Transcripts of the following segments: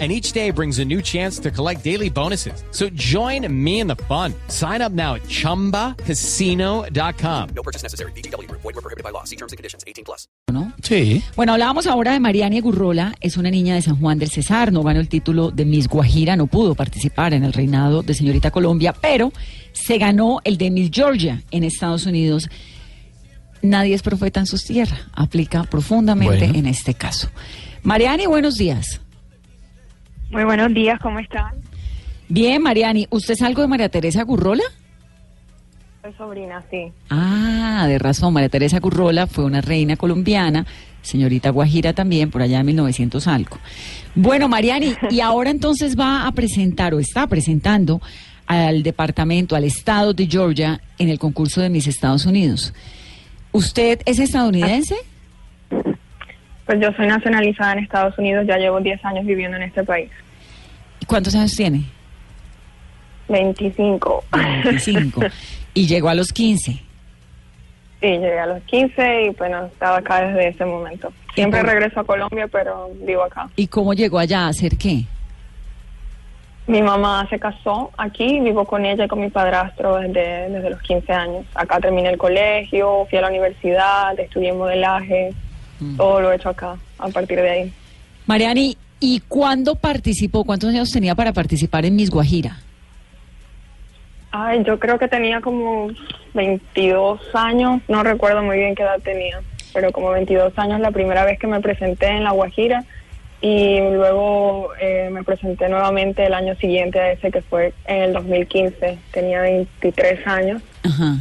and each day brings a new chance to collect daily bonuses. So join me in the fun. Sign up now at ChumbaCasino.com. No purchase necessary. BGW. Void were prohibited by law. See terms and conditions. 18 plus. ¿no? Sí. Bueno, hablábamos ahora de Mariani Gurrola, es una niña de San Juan del Cesar, no ganó el título de Miss Guajira, no pudo participar en el reinado de señorita Colombia, pero se ganó el de Miss Georgia en Estados Unidos. Nadie es profeta en sus tierras, aplica profundamente Bueno. en este caso. Mariani, buenos días. Muy buenos días, ¿cómo están? Bien, Mariani, ¿usted es algo de María Teresa Gurrola? Soy sobrina, sí. Ah, de razón, María Teresa Gurrola fue una reina colombiana, señorita Guajira también, por allá en 1900 algo. Bueno, Mariani, y ahora entonces va a presentar o está presentando al departamento, al estado de Georgia en el concurso de Miss Estados Unidos. ¿Usted es estadounidense? Pues yo soy nacionalizada en Estados Unidos, ya llevo 10 años viviendo en este país. ¿Y ¿Cuántos años tiene? 25. 25. y llegó a los 15. Sí, llegué a los 15 y bueno, estaba acá desde ese momento. Siempre por- regreso a Colombia, pero vivo acá. ¿Y cómo llegó allá a hacer qué? Mi mamá se casó aquí, vivo con ella y con mi padrastro desde, desde los 15 años. Acá terminé el colegio, fui a la universidad, estudié modelaje, todo lo he hecho acá a partir de ahí. Mariani, ¿y cuándo participó? ¿Cuántos años tenía para participar en Miss Guajira? Ay, yo creo que tenía como 22 años, no recuerdo muy bien qué edad tenía, pero como 22 años la primera vez que me presenté en La Guajira y luego eh, me presenté nuevamente el año siguiente a ese que fue en el 2015, tenía 23 años Ajá.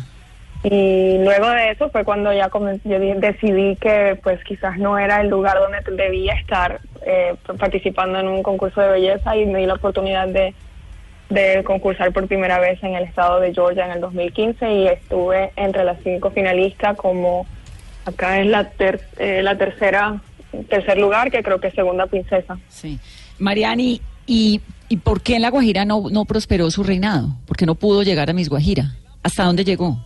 Y luego de eso fue cuando ya comen- yo decidí que pues quizás no era el lugar donde debía estar eh, participando en un concurso de belleza y me di la oportunidad de concursar por primera vez en el estado de Georgia en el 2015 y estuve entre las cinco finalistas como acá es la ter- eh, la tercera tercer lugar que creo que es segunda princesa Sí. Mariani, ¿y, ¿y por qué en La Guajira no, no prosperó su reinado? ¿Por qué no pudo llegar a Miss Guajira? ¿Hasta dónde llegó?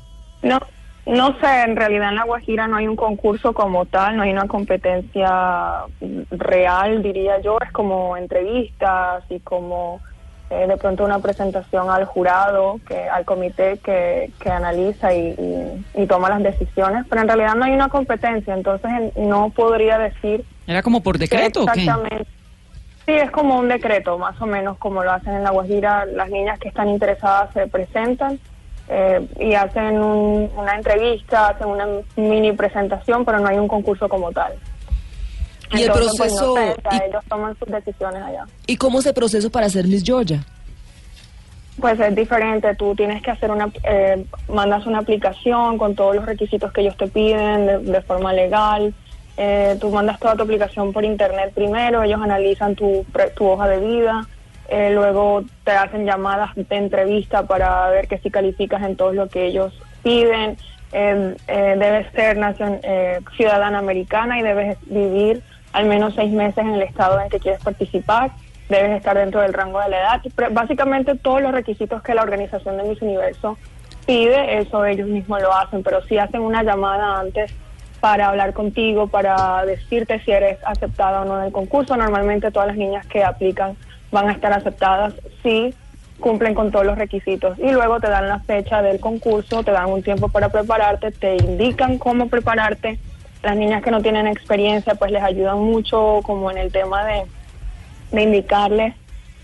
No no sé en realidad en la Guajira no hay un concurso como tal no hay una competencia real diría yo es como entrevistas y como eh, de pronto una presentación al jurado, que al comité que, que analiza y, y- y toma las decisiones, pero en realidad no hay una competencia, entonces en- no podría decir ¿Era como por decreto exactamente. Sí, es como un decreto, más o menos como lo hacen en La Guajira, las niñas que están interesadas se presentan eh, y hacen un- una entrevista, hacen una mini presentación, pero no hay un concurso como tal. Y el Entonces, pues, no proceso- sé, o sea, y- ellos toman sus decisiones allá. ¿Y cómo es el proceso para ser Miss Georgia? Pues es diferente, tú tienes que hacer una, eh, mandas una aplicación con todos los requisitos que ellos te piden de, de forma legal, eh, tú mandas toda tu aplicación por internet primero, ellos analizan tu, tu hoja de vida, eh, luego te hacen llamadas de entrevista para ver que si calificas en todo lo que ellos piden, eh, eh, debes ser nacion- eh, ciudadana americana y debes vivir al menos seis meses en el estado en que quieres participar debes estar dentro del rango de la edad. Pero Básicamente todos los requisitos que la organización de Miss Universo pide, eso ellos mismos lo hacen, pero si hacen una llamada antes para hablar contigo, para decirte si eres aceptada o no en el concurso. Normalmente todas las niñas que aplican van a estar aceptadas si cumplen con todos los requisitos y luego te dan la fecha del concurso, te dan un tiempo para prepararte, te indican cómo prepararte. Las niñas que no tienen experiencia pues les ayudan mucho como en el tema de de indicarles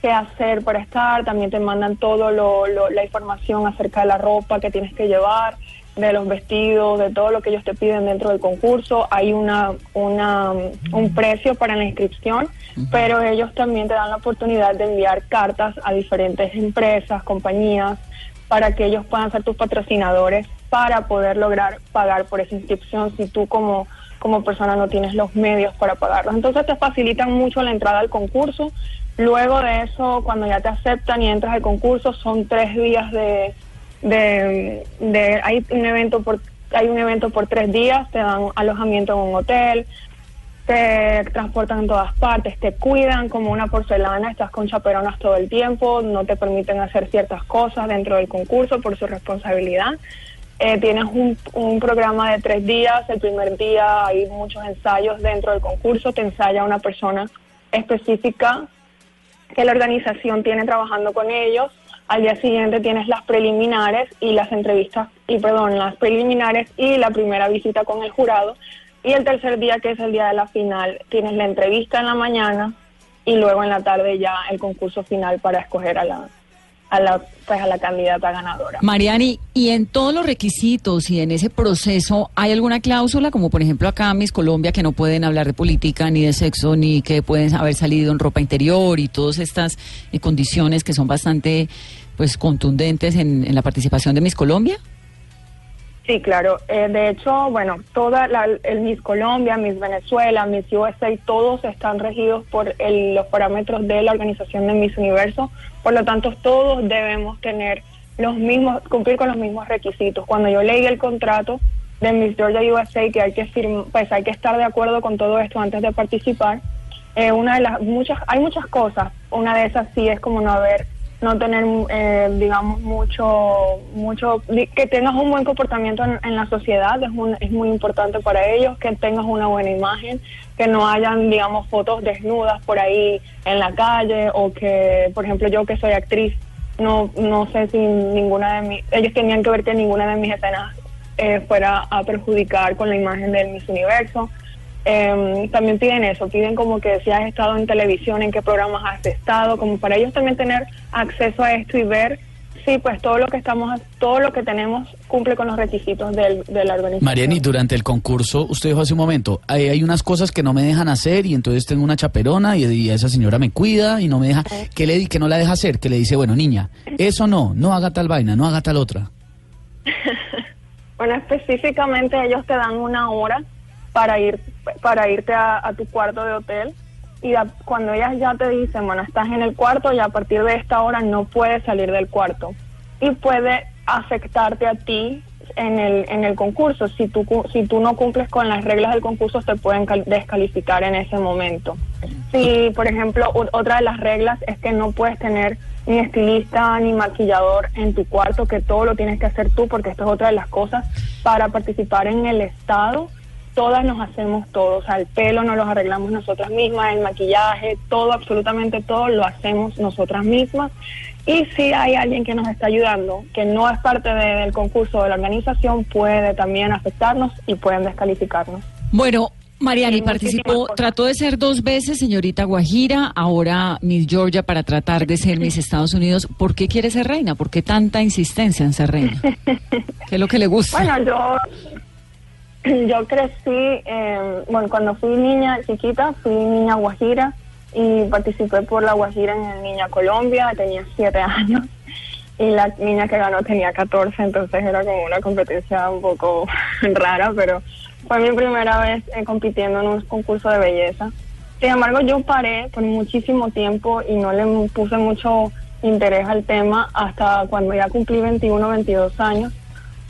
qué hacer para estar, también te mandan todo lo, lo- la información acerca de la ropa que tienes que llevar, de los vestidos, de todo lo que ellos te piden dentro del concurso. Hay una, una un precio para la inscripción, pero ellos también te dan la oportunidad de enviar cartas a diferentes empresas, compañías, para que ellos puedan ser tus patrocinadores para poder lograr pagar por esa inscripción si tú como como persona no tienes los medios para pagarlos. Entonces te facilitan mucho la entrada al concurso. Luego de eso, cuando ya te aceptan y entras al concurso, son tres días de, de, de hay un evento por hay un evento por tres días, te dan alojamiento en un hotel, te transportan en todas partes, te cuidan como una porcelana, estás con chaperonas todo el tiempo, no te permiten hacer ciertas cosas dentro del concurso por su responsabilidad. Eh, tienes un, un programa de tres días, el primer día hay muchos ensayos dentro del concurso, te ensaya una persona específica que la organización tiene trabajando con ellos. Al día siguiente tienes las preliminares y las entrevistas, y perdón, las preliminares y la primera visita con el jurado. Y el tercer día, que es el día de la final, tienes la entrevista en la mañana y luego en la tarde ya el concurso final para escoger a la, a la, pues a la candidata ganadora. Mariani, ¿y en todos los requisitos y en ese proceso hay alguna cláusula, como por ejemplo acá Miss Colombia, que no pueden hablar de política, ni de sexo, ni que pueden haber salido en ropa interior y todas estas eh, condiciones que son bastante pues contundentes en, la participación de Miss Colombia? Sí, claro. Eh, de hecho, bueno, toda la, el Miss Colombia, Miss Venezuela, Miss USA, todos están regidos por el- los parámetros de la organización de Miss Universo. Por lo tanto, todos debemos tener los mismos, cumplir con los mismos requisitos. Cuando yo leí el contrato de Miss Georgia USA, que hay que firm- pues hay que estar de acuerdo con todo esto antes de participar. eh, una de las muchas, hay muchas cosas. Una de esas sí es como no haber no tener, eh, digamos, mucho, mucho, que tengas un buen comportamiento en, en la sociedad, es, un- es muy importante para ellos, que tengas una buena imagen, que no hayan, digamos, fotos desnudas por ahí en la calle, o que, por ejemplo, yo que soy actriz, no, no sé si ninguna de mis, ellos tenían que ver que ninguna de mis escenas eh, fuera a perjudicar con la imagen del Miss Universo. Eh, también piden eso, piden como que si has estado en televisión, en qué programas has estado, como para ellos también tener acceso a esto y ver si pues todo lo que estamos, todo lo que tenemos cumple con los requisitos del, de la organización. Mariani, durante el concurso, usted dijo hace un momento, hay, hay unas cosas que no me dejan hacer y entonces tengo una chaperona y, y esa señora me cuida y no me deja, que le di que no la deja hacer, que le dice, bueno, niña, eso no, no haga tal vaina, no haga tal otra. Bueno, específicamente ellos te dan una hora para ir para irte a, tu cuarto de hotel y cuando ellas ya te dicen, bueno, estás en el cuarto y a partir de esta hora no puedes salir del cuarto y puede afectarte a ti en el en el concurso. Si tú si tú no cumples con las reglas del concurso te pueden cal- descalificar en ese momento. Si, por ejemplo, otra de las reglas es que no puedes tener ni estilista ni maquillador en tu cuarto, que todo lo tienes que hacer tú, porque esto es otra de las cosas. Para participar en el estado, todas nos hacemos todo, o sea, el pelo nos lo arreglamos nosotras mismas, el maquillaje, todo, absolutamente todo lo hacemos nosotras mismas. Y si hay alguien que nos está ayudando, que no es parte de- del concurso de la organización, puede también afectarnos y pueden descalificarnos. Bueno, Mariani participó, trató de ser dos veces señorita Guajira, ahora Miss Georgia para tratar de ser Miss Estados Unidos. ¿Por qué quiere ser reina? ¿Por qué tanta insistencia en ser reina? ¿Qué es lo que le gusta? Bueno, yo, yo crecí, eh, bueno, cuando fui niña chiquita, fui niña guajira y participé por la guajira en el Niña Colombia, tenía siete años y la niña que ganó tenía 14, entonces era como una competencia un poco rara, pero fue mi primera vez eh, compitiendo en un concurso de belleza. Sin embargo, yo paré por muchísimo tiempo y no le puse mucho interés al tema hasta cuando ya cumplí 21, 22 años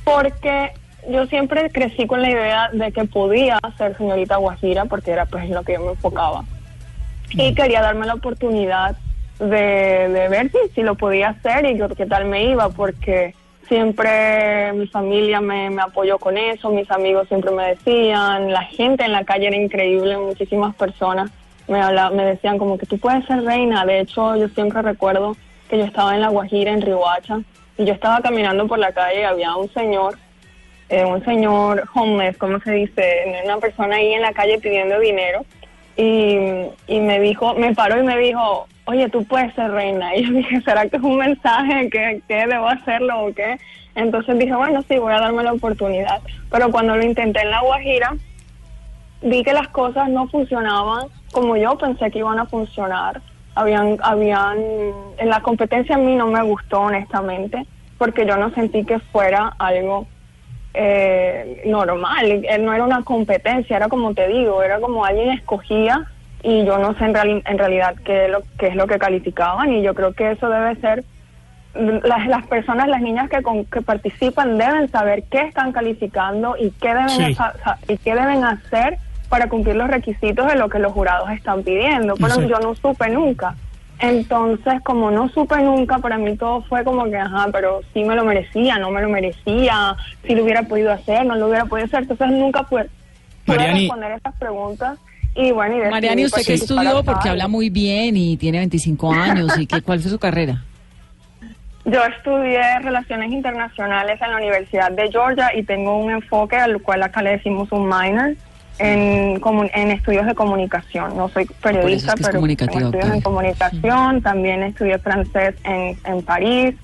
porque yo siempre crecí con la idea de que podía ser señorita Guajira porque era pues lo que yo me enfocaba. Y quería darme la oportunidad de, de ver si, si lo podía hacer y qué tal me iba porque siempre mi familia me, me apoyó con eso, mis amigos siempre me decían, la gente en la calle era increíble, muchísimas personas me, habla- me decían como que tú puedes ser reina, de hecho yo siempre recuerdo que yo estaba en La Guajira, en Rihuacha, y yo estaba caminando por la calle y había un señor, eh, un señor homeless, ¿cómo se dice? Una persona ahí en la calle pidiendo dinero, y, y me dijo, me paró y me dijo, oye, tú puedes ser reina. Y yo dije, ¿será que es un mensaje? que que debo hacerlo o qué? Entonces dije, bueno, sí, voy a darme la oportunidad. Pero cuando lo intenté en La Guajira, vi que las cosas no funcionaban como yo pensé que iban a funcionar. Habían, habían, en la competencia a mí no me gustó honestamente, porque yo no sentí que fuera algo eh, normal. Eh, No era una competencia, era como te digo, era como alguien escogía y yo no sé en, en realidad qué es, lo, qué es lo que calificaban y yo creo que eso debe ser las, las personas, las niñas que, con- que participan deben saber qué están calificando y qué deben, Sí. y qué deben hacer para cumplir los requisitos de lo que los jurados están pidiendo. Pero Sí. yo no supe nunca. Entonces, como no supe nunca, para mí todo fue como que, ajá, pero sí me lo merecía, no me lo merecía, si lo hubiera podido hacer, no lo hubiera podido hacer. Entonces, nunca pude, Mariani. responder esas preguntas. Y bueno, y decidí Mariani, ¿usted qué participar estudió? Porque habla muy bien y tiene 25 años. ¿Y qué, cuál fue su carrera? Yo estudié Relaciones Internacionales en la Universidad de Georgia y tengo un enfoque al cual acá le decimos un minor en, en estudios de comunicación. No soy periodista, es que es pero estudios en comunicación. También estudié francés en, en París.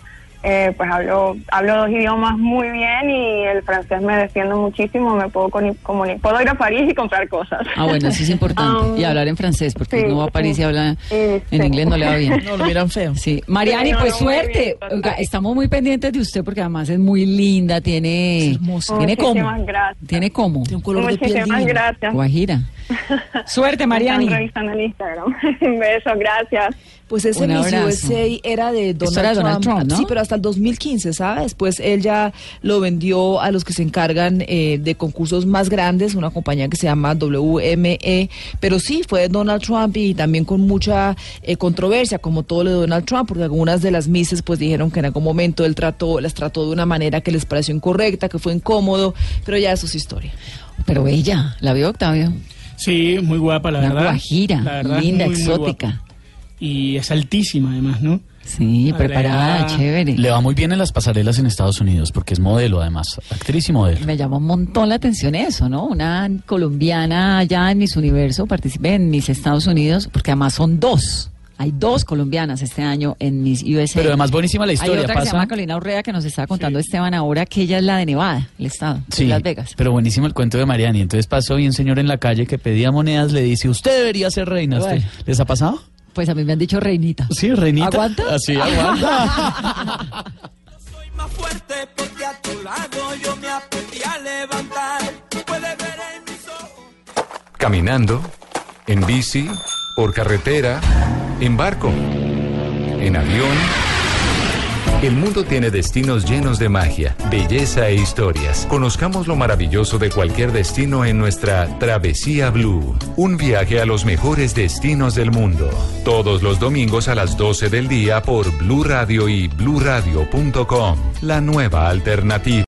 Eh, pues hablo hablo dos idiomas muy bien y el francés me defiendo muchísimo. Me puedo comunicar. Puedo ir a París y comprar cosas. Ah, bueno, eso es importante. Um, y hablar en francés, porque sí, uno va a París y habla Sí, en sí. inglés, no le va bien. No, lo miran feo. Sí, Mariani, Sí, no, pues no, suerte. bien, total. Oiga, estamos muy pendientes de usted porque además es muy linda, tiene, Es hermosa. tiene como, Muchísimas gracias. tiene como, Tiene un color de piel Muchísimas gracias. Guajira. Suerte, Mariani. Están revisando el Instagram. Un beso, gracias. Pues ese Miss. USA era de Donald, era Trump, ¿no? Sí, pero hasta el 2015, ¿sabes? Pues él ya lo vendió a los que se encargan eh, de concursos más grandes, una compañía que se llama WME. Pero sí, fue de Donald Trump y también con mucha eh, controversia, como todo lo de Donald Trump, porque algunas de las Misses pues dijeron que en algún momento él trató, las trató de una manera que les pareció incorrecta, que fue incómodo, pero ya eso es historia. Pero ella, ¿la vio Octavio? Sí, muy guapa, la Una verdad. guajira, La verdad, linda, muy, exótica. y es altísima además, ¿no? Sí, preparada, chévere. Le va muy bien en las pasarelas en Estados Unidos porque es modelo además, actriz y modelo. Me llamó un montón la atención eso, ¿no? Una colombiana allá en Miss Universo, participe en Miss Estados Unidos, porque además son dos. Hay dos colombianas este año en Miss USA. Pero además buenísima la historia. Hay otra que se pasa- llama Carolina Urrea que nos estaba contando Esteban ahora que ella es la de Nevada, el estado, de Sí, Las Vegas. pero buenísimo el cuento de Mariani. Entonces pasó y un señor en la calle que pedía monedas le dice, usted debería ser reina. ¿Usted- Bueno. ¿Les ha pasado? Pues a mí me han dicho reinita. Sí, reinita. ¿Aguanta? Así, aguanta. Soy más fuerte porque a tu lado yo me aprendí a levantar. Puedes ver en mis ojos. Caminando, en bici, por carretera, en barco, en avión. El mundo tiene destinos llenos de magia, belleza e historias. Conozcamos lo maravilloso de cualquier destino en nuestra Travesía Blue. Un viaje a los mejores destinos del mundo. Todos los domingos a las 12 del día por Blue Radio y bluradio.com. La nueva alternativa.